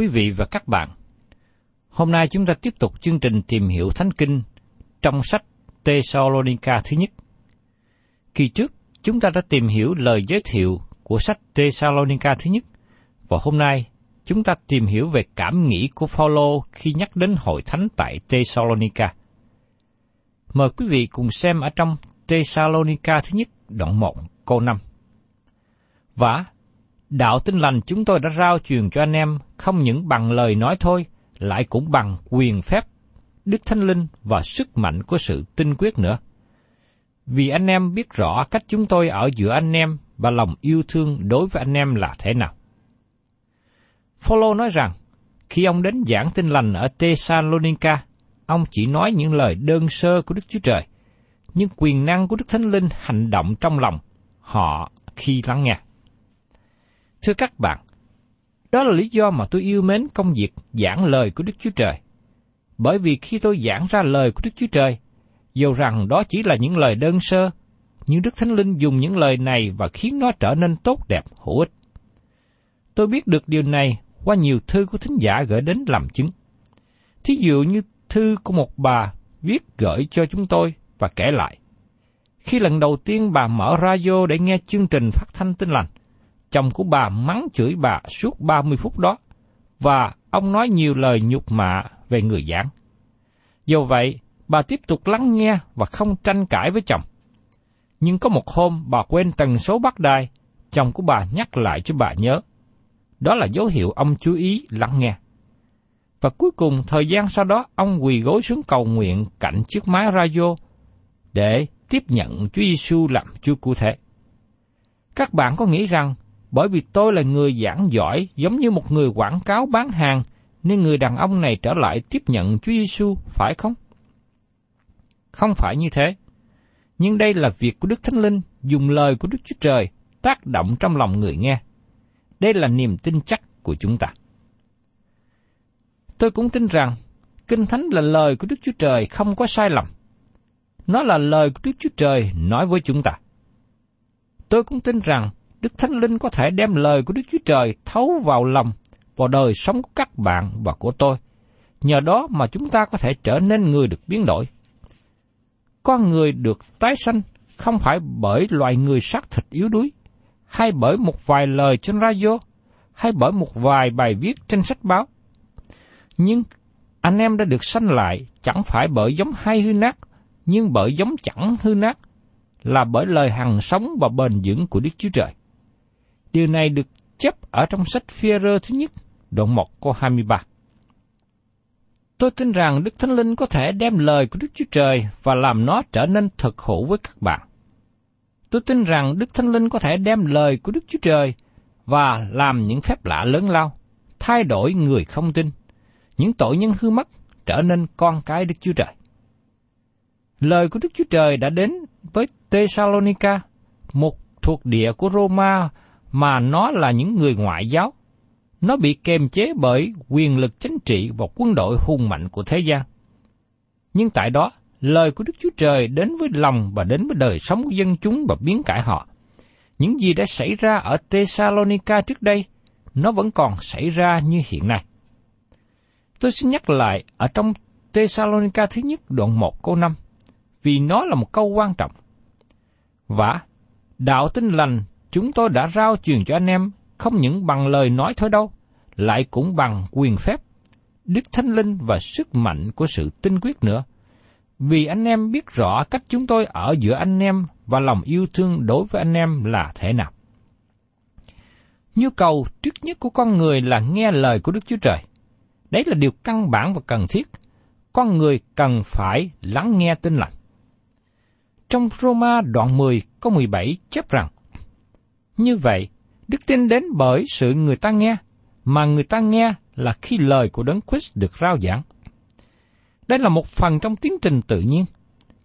quý vị và các bạn. Hôm nay chúng ta tiếp tục chương trình tìm hiểu Thánh Kinh trong sách Thessalonica thứ nhất. Kỳ trước, chúng ta đã tìm hiểu lời giới thiệu của sách Thessalonica thứ nhất, và hôm nay chúng ta tìm hiểu về cảm nghĩ của Phaolô khi nhắc đến hội thánh tại Thessalonica. Mời quý vị cùng xem ở trong Thessalonica thứ nhất đoạn 1 câu 5. Và đạo tin lành chúng tôi đã rao truyền cho anh em không những bằng lời nói thôi, lại cũng bằng quyền phép, đức thánh linh và sức mạnh của sự tinh quyết nữa. Vì anh em biết rõ cách chúng tôi ở giữa anh em và lòng yêu thương đối với anh em là thế nào. Phaolô nói rằng, khi ông đến giảng tin lành ở Thessalonica, ông chỉ nói những lời đơn sơ của Đức Chúa Trời, nhưng quyền năng của Đức Thánh Linh hành động trong lòng họ khi lắng nghe. Thưa các bạn, đó là lý do mà tôi yêu mến công việc giảng lời của Đức Chúa Trời. Bởi vì khi tôi giảng ra lời của Đức Chúa Trời, dù rằng đó chỉ là những lời đơn sơ, nhưng Đức Thánh Linh dùng những lời này và khiến nó trở nên tốt đẹp, hữu ích. Tôi biết được điều này qua nhiều thư của thính giả gửi đến làm chứng. Thí dụ như thư của một bà viết gửi cho chúng tôi và kể lại. Khi lần đầu tiên bà mở radio để nghe chương trình phát thanh tin lành, chồng của bà mắng chửi bà suốt 30 phút đó, và ông nói nhiều lời nhục mạ về người giảng. Do vậy, bà tiếp tục lắng nghe và không tranh cãi với chồng. Nhưng có một hôm bà quên tần số bắt đài, chồng của bà nhắc lại cho bà nhớ. Đó là dấu hiệu ông chú ý lắng nghe. Và cuối cùng, thời gian sau đó, ông quỳ gối xuống cầu nguyện cạnh chiếc máy radio để tiếp nhận Chúa Giêsu làm Chúa cụ thể. Các bạn có nghĩ rằng bởi vì tôi là người giảng giỏi, giống như một người quảng cáo bán hàng, nên người đàn ông này trở lại tiếp nhận Chúa Giêsu phải không? Không phải như thế. Nhưng đây là việc của Đức Thánh Linh, dùng lời của Đức Chúa Trời, tác động trong lòng người nghe. Đây là niềm tin chắc của chúng ta. Tôi cũng tin rằng, Kinh Thánh là lời của Đức Chúa Trời không có sai lầm. Nó là lời của Đức Chúa Trời nói với chúng ta. Tôi cũng tin rằng Đức Thánh Linh có thể đem lời của Đức Chúa Trời thấu vào lòng, vào đời sống của các bạn và của tôi. Nhờ đó mà chúng ta có thể trở nên người được biến đổi. Con người được tái sanh không phải bởi loài người xác thịt yếu đuối, hay bởi một vài lời trên radio, hay bởi một vài bài viết trên sách báo. Nhưng anh em đã được sanh lại chẳng phải bởi giống hay hư nát, nhưng bởi giống chẳng hư nát, là bởi lời hằng sống và bền vững của Đức Chúa Trời. Điều này được chép ở trong sách phi thứ nhất, đoạn 1 câu 23. Tôi tin rằng Đức Thánh Linh có thể đem lời của Đức Chúa Trời và làm nó trở nên thật hữu với các bạn. Tôi tin rằng Đức Thánh Linh có thể đem lời của Đức Chúa Trời và làm những phép lạ lớn lao, thay đổi người không tin, những tội nhân hư mất trở nên con cái Đức Chúa Trời. Lời của Đức Chúa Trời đã đến với Thessalonica, một thuộc địa của Roma mà nó là những người ngoại giáo. Nó bị kềm chế bởi quyền lực chính trị và quân đội hùng mạnh của thế gian. Nhưng tại đó, lời của Đức Chúa Trời đến với lòng và đến với đời sống của dân chúng và biến cải họ. Những gì đã xảy ra ở Thessalonica trước đây, nó vẫn còn xảy ra như hiện nay. Tôi xin nhắc lại ở trong Thessalonica thứ nhất đoạn 1 câu 5, vì nó là một câu quan trọng. Và đạo tin lành chúng tôi đã rao truyền cho anh em không những bằng lời nói thôi đâu, lại cũng bằng quyền phép, đức thánh linh và sức mạnh của sự tinh quyết nữa. Vì anh em biết rõ cách chúng tôi ở giữa anh em và lòng yêu thương đối với anh em là thế nào. Nhu cầu trước nhất của con người là nghe lời của Đức Chúa Trời. Đấy là điều căn bản và cần thiết. Con người cần phải lắng nghe tin lành. Trong Roma đoạn 10 câu 17 chép rằng, như vậy, đức tin đến bởi sự người ta nghe, mà người ta nghe là khi lời của Đấng Christ được rao giảng. Đây là một phần trong tiến trình tự nhiên,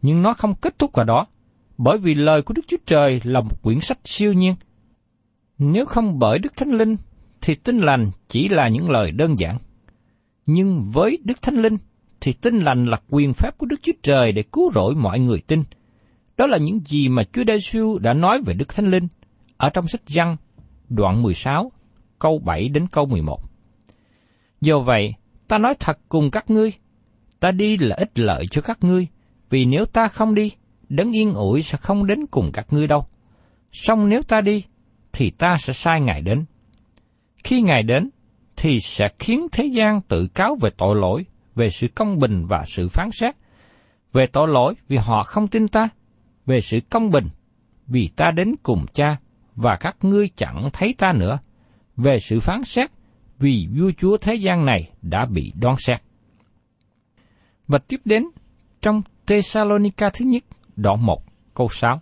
nhưng nó không kết thúc vào đó, bởi vì lời của Đức Chúa Trời là một quyển sách siêu nhiên. Nếu không bởi Đức Thánh Linh, thì tin lành chỉ là những lời đơn giản. Nhưng với Đức Thánh Linh, thì tin lành là quyền phép của Đức Chúa Trời để cứu rỗi mọi người tin. Đó là những gì mà Chúa Giêsu đã nói về Đức Thánh Linh ở trong sách Giăng, đoạn 16, câu 7 đến câu 11. Do vậy, ta nói thật cùng các ngươi, ta đi là ích lợi cho các ngươi, vì nếu ta không đi, đấng yên ủi sẽ không đến cùng các ngươi đâu. Song nếu ta đi, thì ta sẽ sai Ngài đến. Khi Ngài đến, thì sẽ khiến thế gian tự cáo về tội lỗi, về sự công bình và sự phán xét. Về tội lỗi vì họ không tin ta, về sự công bình vì ta đến cùng cha và các ngươi chẳng thấy ta nữa. Về sự phán xét vì vua chúa thế gian này đã bị đoan xét. Và tiếp đến trong Thessalonica thứ nhất, đoạn 1, câu 6.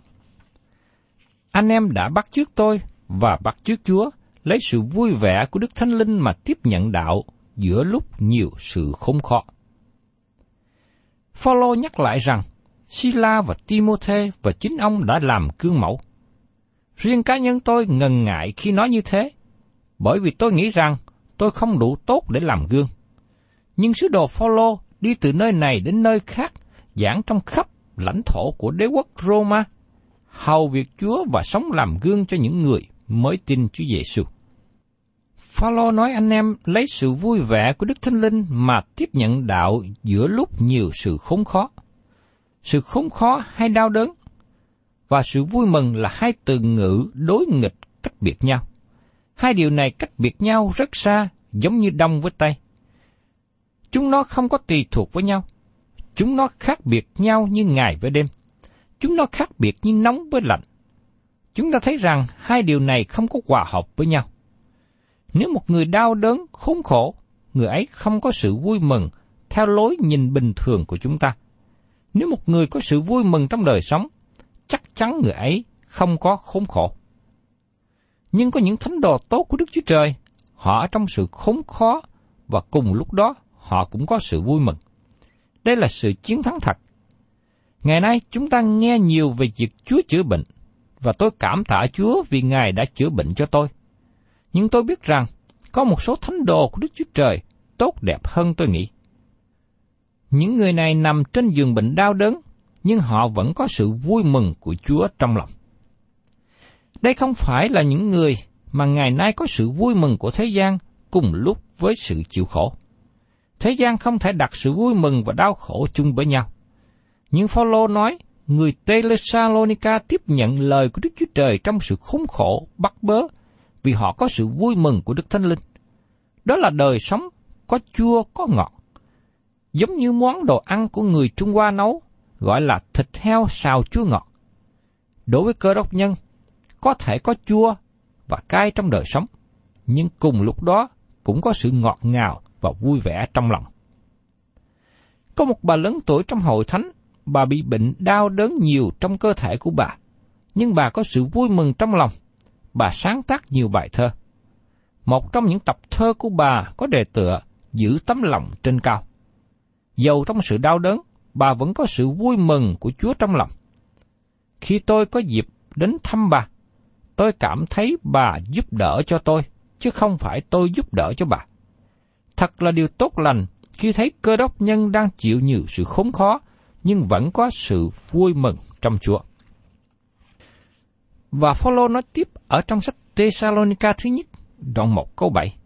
Anh em đã bắt trước tôi và bắt trước Chúa lấy sự vui vẻ của Đức Thánh Linh mà tiếp nhận đạo giữa lúc nhiều sự khốn khó. Phaolô nhắc lại rằng Sila và Timôthê và chính ông đã làm gương mẫu. Riêng cá nhân tôi ngần ngại khi nói như thế, bởi vì tôi nghĩ rằng tôi không đủ tốt để làm gương. Nhưng sứ đồ Phaolô đi từ nơi này đến nơi khác, giảng trong khắp lãnh thổ của đế quốc Roma, hầu việc Chúa và sống làm gương cho những người mới tin Chúa Giêsu. Phaolô nói anh em lấy sự vui vẻ của Đức Thánh Linh mà tiếp nhận đạo giữa lúc nhiều sự khốn khó. Sự khốn khó hay đau đớn và sự vui mừng là hai từ ngữ đối nghịch cách biệt nhau. Hai điều này cách biệt nhau rất xa, giống như đông với tây. Chúng nó không có tùy thuộc với nhau. Chúng nó khác biệt nhau như ngày với đêm. Chúng nó khác biệt như nóng với lạnh. Chúng ta thấy rằng hai điều này không có hòa hợp với nhau. Nếu một người đau đớn, khốn khổ, người ấy không có sự vui mừng theo lối nhìn bình thường của chúng ta. Nếu một người có sự vui mừng trong đời sống, chắc chắn người ấy không có khốn khổ. Nhưng có những thánh đồ tốt của Đức Chúa Trời, họ ở trong sự khốn khó và cùng lúc đó họ cũng có sự vui mừng. Đây là sự chiến thắng thật. Ngày nay chúng ta nghe nhiều về việc Chúa chữa bệnh, và tôi cảm tạ Chúa vì Ngài đã chữa bệnh cho tôi. Nhưng tôi biết rằng có một số thánh đồ của Đức Chúa Trời tốt đẹp hơn tôi nghĩ. Những người này nằm trên giường bệnh đau đớn, nhưng họ vẫn có sự vui mừng của Chúa trong lòng. Đây không phải là những người mà ngày nay có sự vui mừng của thế gian cùng lúc với sự chịu khổ. Thế gian không thể đặt sự vui mừng và đau khổ chung với nhau. Nhưng Phaolô nói, người Thessalonica tiếp nhận lời của Đức Chúa Trời trong sự khốn khổ, bắt bớ, vì họ có sự vui mừng của Đức Thánh Linh. Đó là đời sống có chua, có ngọt. Giống như món đồ ăn của người Trung Hoa nấu, gọi là thịt heo xào chua ngọt. Đối với cơ đốc nhân, có thể có chua và cay trong đời sống, nhưng cùng lúc đó cũng có sự ngọt ngào và vui vẻ trong lòng. Có một bà lớn tuổi trong hội thánh, bà bị bệnh đau đớn nhiều trong cơ thể của bà, nhưng bà có sự vui mừng trong lòng. Bà sáng tác nhiều bài thơ. Một trong những tập thơ của bà có đề tựa Giữ tấm lòng trên cao. Dầu trong sự đau đớn, bà vẫn có sự vui mừng của Chúa trong lòng. Khi tôi có dịp đến thăm bà, tôi cảm thấy bà giúp đỡ cho tôi, chứ không phải tôi giúp đỡ cho bà. Thật là điều tốt lành khi thấy cơ đốc nhân đang chịu nhiều sự khốn khó, nhưng vẫn có sự vui mừng trong Chúa. Và Phaolô nói tiếp ở trong sách Thessalonica thứ nhất, đoạn 1 câu 7.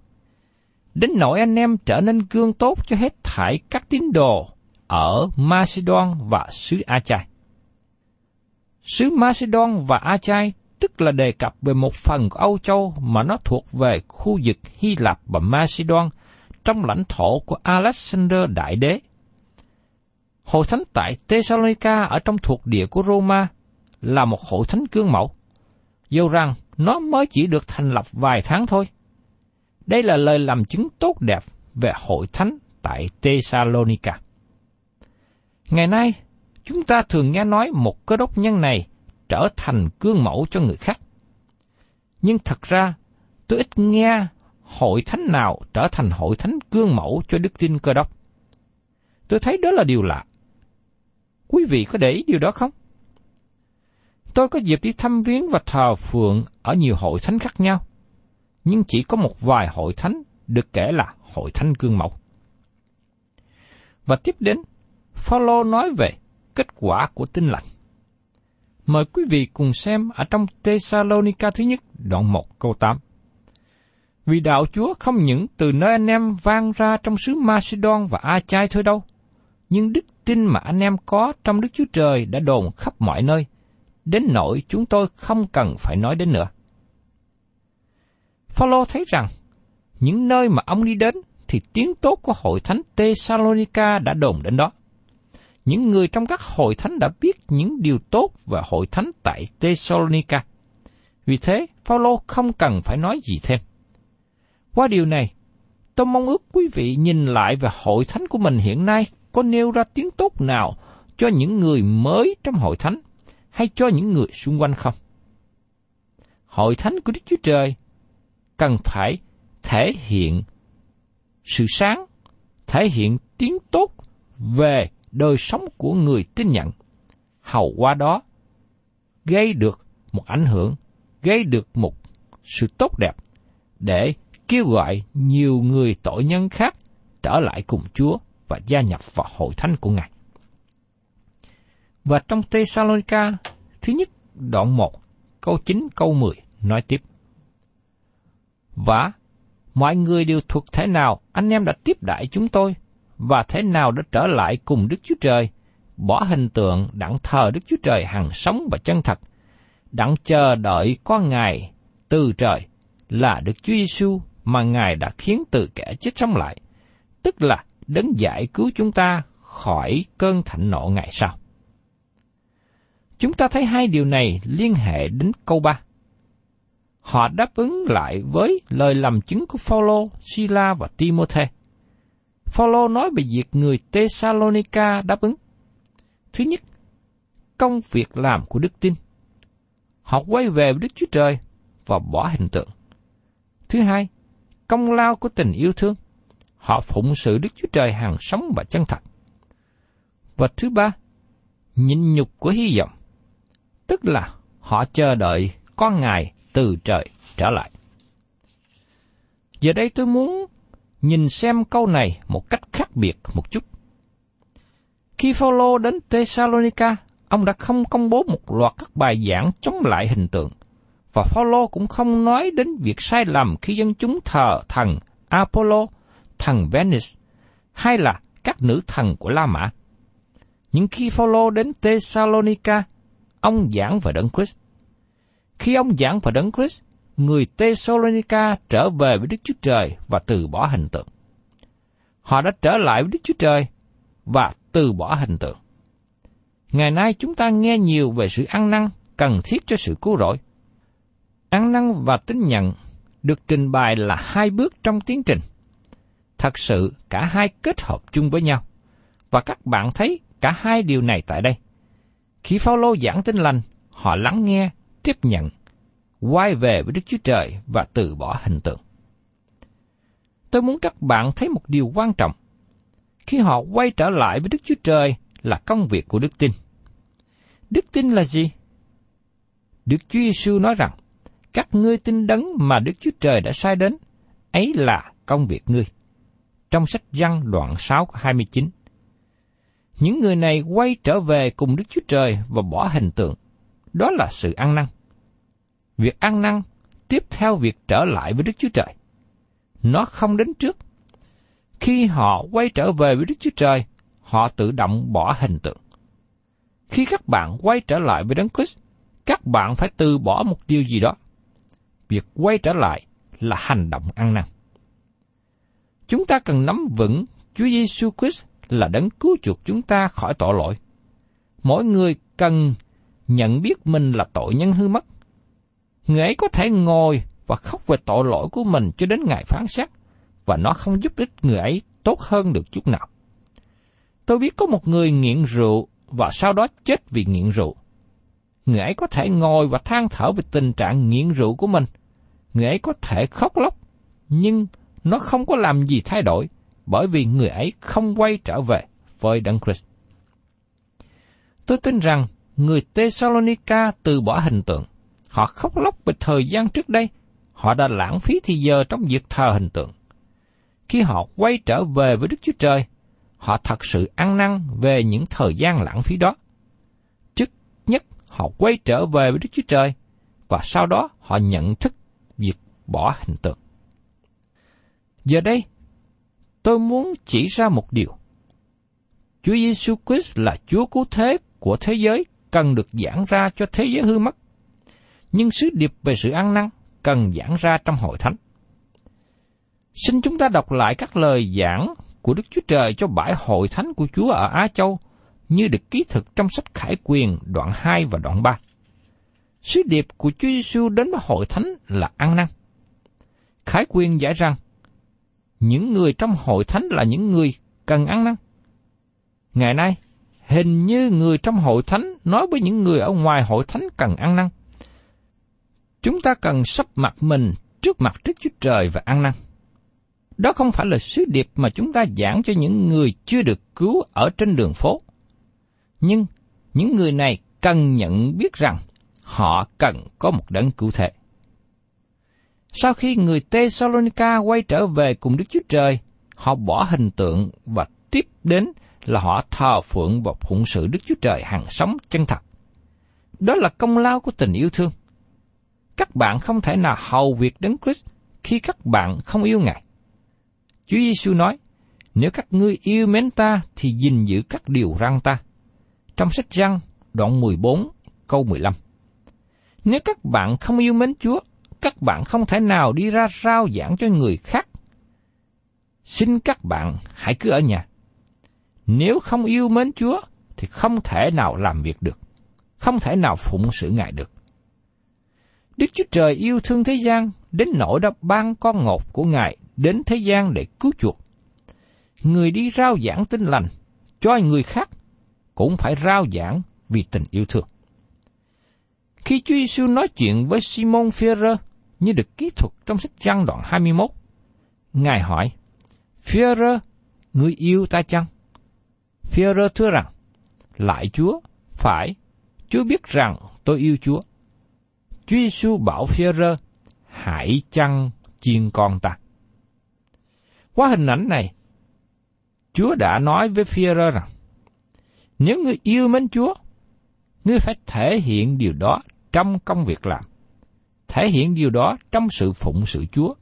Đến nỗi anh em trở nên gương tốt cho hết thải các tín đồ ở Macedon và xứ Achai. Xứ Macedon và Achai tức là đề cập về một phần của Âu Châu mà nó thuộc về khu vực Hy Lạp và Macedon trong lãnh thổ của Alexander Đại Đế. Hội thánh tại Thessalonica ở trong thuộc địa của Roma là một hội thánh cương mẫu, dù rằng nó mới chỉ được thành lập vài tháng thôi. Đây là lời làm chứng tốt đẹp về hội thánh tại Thessalonica. Ngày nay, chúng ta thường nghe nói một cơ đốc nhân này trở thành gương mẫu cho người khác. Nhưng thật ra, tôi ít nghe hội thánh nào trở thành hội thánh gương mẫu cho đức tin cơ đốc. Tôi thấy đó là điều lạ. Quý vị có để ý điều đó không? Tôi có dịp đi thăm viếng và thờ phượng ở nhiều hội thánh khác nhau, nhưng chỉ có một vài hội thánh được kể là hội thánh gương mẫu. Và tiếp đến, Phaolô nói về kết quả của tin lành. Mời quý vị cùng xem ở trong Tesalonica thứ nhất, đoạn 1 câu 8. Vì đạo Chúa không những từ nơi anh em vang ra trong xứ Macedon và Achai thôi đâu, nhưng đức tin mà anh em có trong Đức Chúa Trời đã đồn khắp mọi nơi, đến nỗi chúng tôi không cần phải nói đến nữa. Phaolô thấy rằng, những nơi mà ông đi đến thì tiếng tốt của hội thánh Tesalonica đã đồn đến đó. Những người trong các hội thánh đã biết những điều tốt về hội thánh tại Thessalonica. Vì thế, Phaolô không cần phải nói gì thêm. Qua điều này, tôi mong ước quý vị nhìn lại về hội thánh của mình hiện nay có nêu ra tiếng tốt nào cho những người mới trong hội thánh hay cho những người xung quanh không? Hội thánh của Đức Chúa Trời cần phải thể hiện sự sáng, thể hiện tiếng tốt về đời sống của người tin nhận. Hầu qua đó, gây được một ảnh hưởng, gây được một sự tốt đẹp để kêu gọi nhiều người tội nhân khác trở lại cùng Chúa và gia nhập vào hội thánh của Ngài. Và trong Thessalonica thứ nhất đoạn 1 câu 9 câu 10 nói tiếp. Và mọi người đều thuộc thế nào anh em đã tiếp đại chúng tôi và thế nào đã trở lại cùng Đức Chúa Trời, bỏ hình tượng đặng thờ Đức Chúa Trời hằng sống và chân thật, đặng chờ đợi có Ngài từ trời là Đức Chúa Giêsu mà Ngài đã khiến từ kẻ chết sống lại, tức là đấng giải cứu chúng ta khỏi cơn thạnh nộ ngày sau. Chúng ta thấy hai điều này liên hệ đến câu 3. Họ đáp ứng lại với lời làm chứng của Phaolô, Sila và Timôthê. Phaolô nói về việc người Thessalonica đáp ứng. Thứ nhất, công việc làm của đức tin. Họ quay về với Đức Chúa Trời và bỏ hình tượng. Thứ hai, công lao của tình yêu thương. Họ phụng sự Đức Chúa Trời hàng sống và chân thật. Và thứ ba, nhịn nhục của hy vọng. Tức là họ chờ đợi con Ngài từ trời trở lại. Giờ đây tôi muốn nhìn xem câu này một cách khác biệt một chút. Khi Phaolô đến Thessalonica, ông đã không công bố một loạt các bài giảng chống lại hình tượng, và Phaolô cũng không nói đến việc sai lầm khi dân chúng thờ thần Apollo, thần Venus, hay là các nữ thần của La Mã. Nhưng khi Phaolô đến Thessalonica, ông giảng về Đấng Christ. Khi ông giảng về Đấng Christ, người Thessalonica trở về với Đức Chúa Trời và từ bỏ hình tượng. họ đã trở lại với Đức Chúa Trời và từ bỏ hình tượng. Ngày nay chúng ta nghe nhiều về sự ăn năn cần thiết cho sự cứu rỗi. Ăn năn và tín nhận được trình bày là hai bước trong tiến trình. Thật sự cả hai kết hợp chung với nhau. Và các bạn thấy cả hai điều này tại đây. Khi Phaolô giảng tin lành, họ lắng nghe, tiếp nhận, quay về với Đức Chúa Trời và từ bỏ hình tượng. Tôi muốn các bạn thấy một điều quan trọng. Khi họ quay trở lại với Đức Chúa Trời là công việc của đức tin. Đức tin là gì? Đức Chúa Giêsu nói rằng, các ngươi tin đấng mà Đức Chúa Trời đã sai đến, ấy là công việc ngươi. Trong sách Giăng đoạn 6 29 Những người này quay trở về cùng Đức Chúa Trời và bỏ hình tượng. Đó là sự ăn năn. Việc ăn năn tiếp theo việc trở lại với Đức Chúa Trời. Nó không đến trước. Khi họ quay trở về với Đức Chúa Trời, họ tự động bỏ hình tượng. Khi các bạn quay trở lại với Đấng Christ, các bạn phải từ bỏ một điều gì đó. Việc quay trở lại là hành động ăn năn. Chúng ta cần nắm vững Chúa Giêsu Christ là đấng cứu chuộc chúng ta khỏi tội lỗi. Mỗi người cần nhận biết mình là tội nhân hư mất. Người ấy có thể ngồi và khóc về tội lỗi của mình cho đến ngày phán xét, và nó không giúp ích người ấy tốt hơn được chút nào. Tôi biết có một người nghiện rượu và sau đó chết vì nghiện rượu. Người ấy có thể ngồi và than thở về tình trạng nghiện rượu của mình. Người ấy có thể khóc lóc, nhưng nó không có làm gì thay đổi, bởi vì người ấy không quay trở về với Đấng Christ. Tôi tin rằng người Thessalonica từ bỏ hình tượng. Họ khóc lóc về thời gian trước đây. Họ đã lãng phí thì giờ trong việc thờ hình tượng. Khi họ quay trở về với Đức Chúa Trời, họ thật sự ăn năn về những thời gian lãng phí đó. Trước nhất, họ quay trở về với Đức Chúa Trời, và sau đó họ nhận thức việc bỏ hình tượng. Giờ đây, tôi muốn chỉ ra một điều. Chúa Giêsu Christ là Chúa cứu thế của thế giới cần được giảng ra cho thế giới hư mất. Nhưng sứ điệp về sự ăn năn cần giảng ra trong hội thánh. Xin chúng ta đọc lại các lời giảng của Đức Chúa Trời cho bãi hội thánh của Chúa ở Á Châu như được ký thực trong sách Khải Quyền đoạn 2 và đoạn 3. Sứ điệp của Chúa Giêsu đến với hội thánh là ăn năn. Khải Quyền giải rằng, những người trong hội thánh là những người cần ăn năn. Ngày nay, hình như người trong hội thánh nói với những người ở ngoài hội thánh cần ăn năn. Chúng ta cần sắp mặt mình trước mặt Đức Chúa Trời và ăn năn. Đó không phải là sứ điệp mà chúng ta giảng cho những người chưa được cứu ở trên đường phố. Nhưng những người này cần nhận biết rằng họ cần có một đấng cứu thế. Sau khi người Thessalonica quay trở về cùng Đức Chúa Trời, họ bỏ hình tượng và tiếp đến là họ thờ phượng và phụng sự Đức Chúa Trời hàng sống chân thật. Đó là công lao của tình yêu thương. Các bạn không thể nào hầu việc đến Christ khi các bạn không yêu Ngài. Chúa Giêsu nói, nếu các ngươi yêu mến ta thì gìn giữ các điều răn ta. Trong sách răng, đoạn 14, câu 15. Nếu các bạn không yêu mến Chúa, các bạn không thể nào đi ra rao giảng cho người khác. Xin các bạn hãy cứ ở nhà. Nếu không yêu mến Chúa, thì không thể nào làm việc được, không thể nào phụng sự Ngài được. Đức Chúa Trời yêu thương thế gian đến nỗi đã ban con ngột của Ngài đến thế gian để cứu chuộc. Người đi rao giảng tin lành cho người khác cũng phải rao giảng vì tình yêu thương. Khi Chúa Giêsu nói chuyện với Simon Peter như được ký thuật trong sách Giăng đoạn 21, Ngài hỏi, Peter, người yêu ta chăng? Peter thưa rằng, lại Chúa, phải, Chúa biết rằng tôi yêu Chúa. Chúa Giêsu bảo Phêrô hãy chăng chiên con ta. Qua hình ảnh này, Chúa đã nói với Phêrô rằng, nếu ngươi yêu mến Chúa, ngươi phải thể hiện điều đó trong công việc làm, thể hiện điều đó trong sự phụng sự Chúa,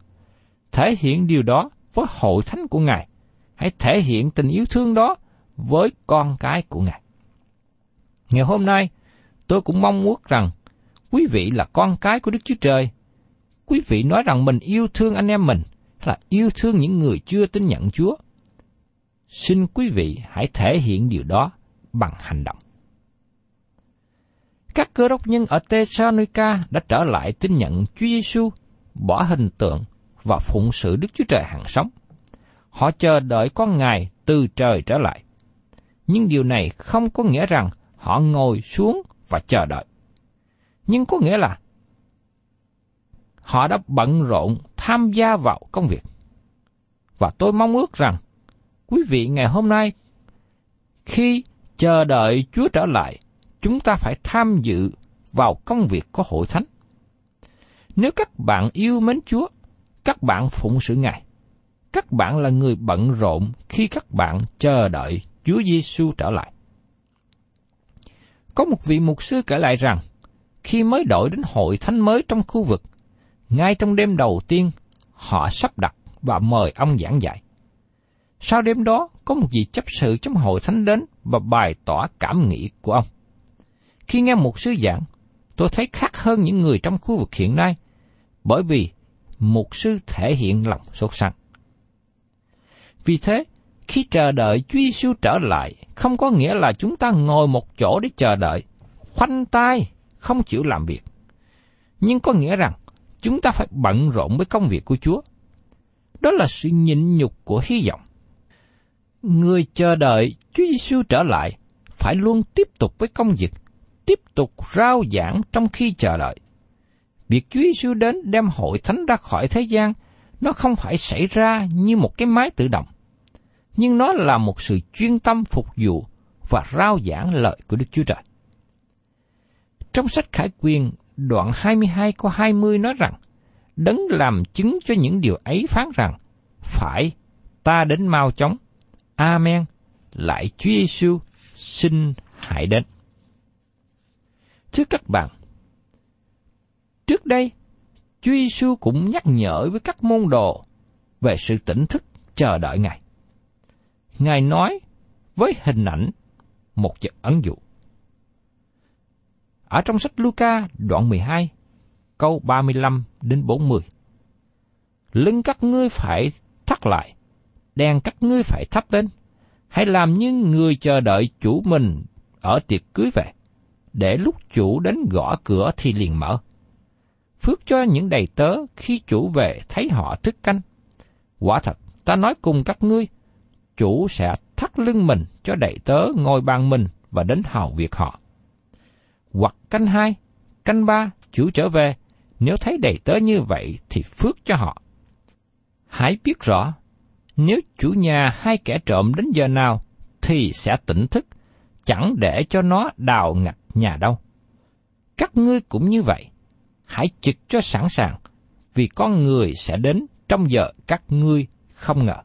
thể hiện điều đó với hội thánh của Ngài, hãy thể hiện tình yêu thương đó với con cái của Ngài. Ngày hôm nay, tôi cũng mong muốn rằng quý vị là con cái của Đức Chúa Trời. Quý vị nói rằng mình yêu thương anh em mình, là yêu thương những người chưa tin nhận Chúa. xin quý vị hãy thể hiện điều đó bằng hành động. Các cơ đốc nhân ở Thessalonica đã trở lại tin nhận Chúa Giêsu, bỏ hình tượng và phụng sự Đức Chúa Trời hàng sống. Họ chờ đợi con Ngài từ trời trở lại. Nhưng điều này không có nghĩa rằng họ ngồi xuống và chờ đợi. Nhưng có nghĩa là họ đã bận rộn tham gia vào công việc. Và tôi mong ước rằng quý vị ngày hôm nay khi chờ đợi Chúa trở lại, chúng ta phải tham dự vào công việc của hội thánh. Nếu các bạn yêu mến Chúa, các bạn phụng sự Ngài. Các bạn là người bận rộn khi các bạn chờ đợi Chúa Giêsu trở lại. Có một vị mục sư kể lại rằng, khi mới đổi đến hội thánh mới trong khu vực, ngay trong đêm đầu tiên, họ sắp đặt và mời ông giảng dạy. Sau đêm đó, có một vị chấp sự trong hội thánh đến và bày tỏ cảm nghĩ của ông. Khi nghe một sư giảng, tôi thấy khác hơn những người trong khu vực hiện nay, bởi vì một sư thể hiện lòng sốt sắng. Vì thế, khi chờ đợi Chúa Giêsu trở lại, không có nghĩa là chúng ta ngồi một chỗ để chờ đợi, khoanh tay, không chịu làm việc. Nhưng có nghĩa rằng, chúng ta phải bận rộn với công việc của Chúa. Đó là sự nhịn nhục của hy vọng. Người chờ đợi Chúa Giêsu trở lại phải luôn tiếp tục với công việc, tiếp tục rao giảng trong khi chờ đợi. Việc Chúa Giêsu đến đem hội thánh ra khỏi thế gian, nó không phải xảy ra như một cái máy tự động, nhưng nó là một sự chuyên tâm phục vụ và rao giảng lợi của Đức Chúa Trời. Trong sách Khải Quyền, đoạn 22 câu 20 nói rằng, Đấng làm chứng cho những điều ấy phán rằng, phải, ta đến mau chóng. Amen. Lại Chúa Giêsu xin hãy đến. Thưa các bạn, trước đây, Chúa Giêsu cũng nhắc nhở với các môn đồ về sự tỉnh thức chờ đợi Ngài. Ngài nói với hình ảnh một vật ấn dụ. Ở trong sách Luca đoạn 12, câu 35 đến 40. Lưng các ngươi phải thắt lại, đèn các ngươi phải thắp lên. Hãy làm như người chờ đợi chủ mình ở tiệc cưới về, để lúc chủ đến gõ cửa thì liền mở. Phước cho những đầy tớ khi chủ về thấy họ thức canh. Quả thật, ta nói cùng các ngươi, chủ sẽ thắt lưng mình cho đầy tớ ngồi bàn mình và đến hầu việc họ. Hoặc canh hai, canh ba, chủ trở về, nếu thấy đầy tớ như vậy thì phước cho họ. Hãy biết rõ, nếu chủ nhà hai kẻ trộm đến giờ nào thì sẽ tỉnh thức, chẳng để cho nó đào ngạch nhà đâu. Các ngươi cũng như vậy, hãy trực cho sẵn sàng, vì con người sẽ đến trong giờ các ngươi không ngờ.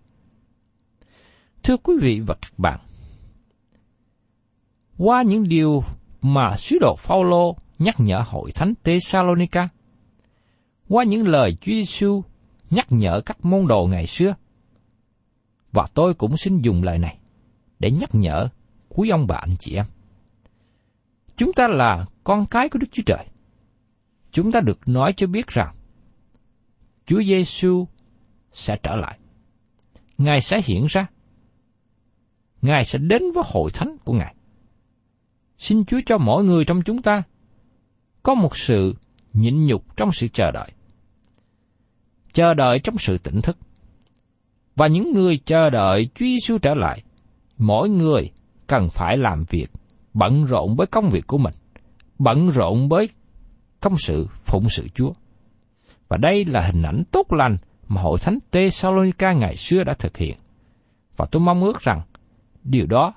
Thưa quý vị và các bạn, qua những điều mà sứ đồ Phaolô nhắc nhở hội thánh Thessalonica, qua những lời Chúa Giêsu nhắc nhở các môn đồ ngày xưa, và tôi cũng xin dùng lời này để nhắc nhở quý ông bà anh chị em. Chúng ta là con cái của Đức Chúa Trời. Chúng ta được nói cho biết rằng Chúa Giêsu sẽ trở lại. Ngài sẽ hiện ra Ngài sẽ đến với hội thánh của Ngài. Xin Chúa cho mỗi người trong chúng ta có một sự nhịn nhục trong sự chờ đợi. Chờ đợi trong sự tỉnh thức. Và những người chờ đợi Chúa Giêsu trở lại, mỗi người cần phải làm việc, bận rộn với công việc của mình, bận rộn với công sự phụng sự Chúa. Và đây là hình ảnh tốt lành mà hội thánh Thessalonica ngày xưa đã thực hiện. Và tôi mong ước rằng điều đó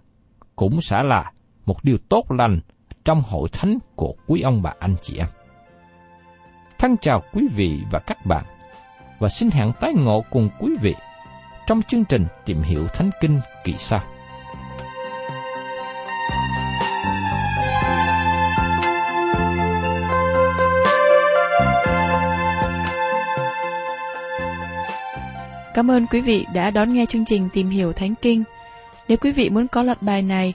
cũng sẽ là một điều tốt lành trong hội thánh của quý ông bà anh chị em. Thân chào quý vị và các bạn và xin hẹn tái ngộ cùng quý vị trong chương trình tìm hiểu Thánh Kinh kỳ sau. Cảm ơn quý vị đã đón nghe chương trình Tìm hiểu Thánh Kinh. Nếu quý vị muốn có loạt bài này,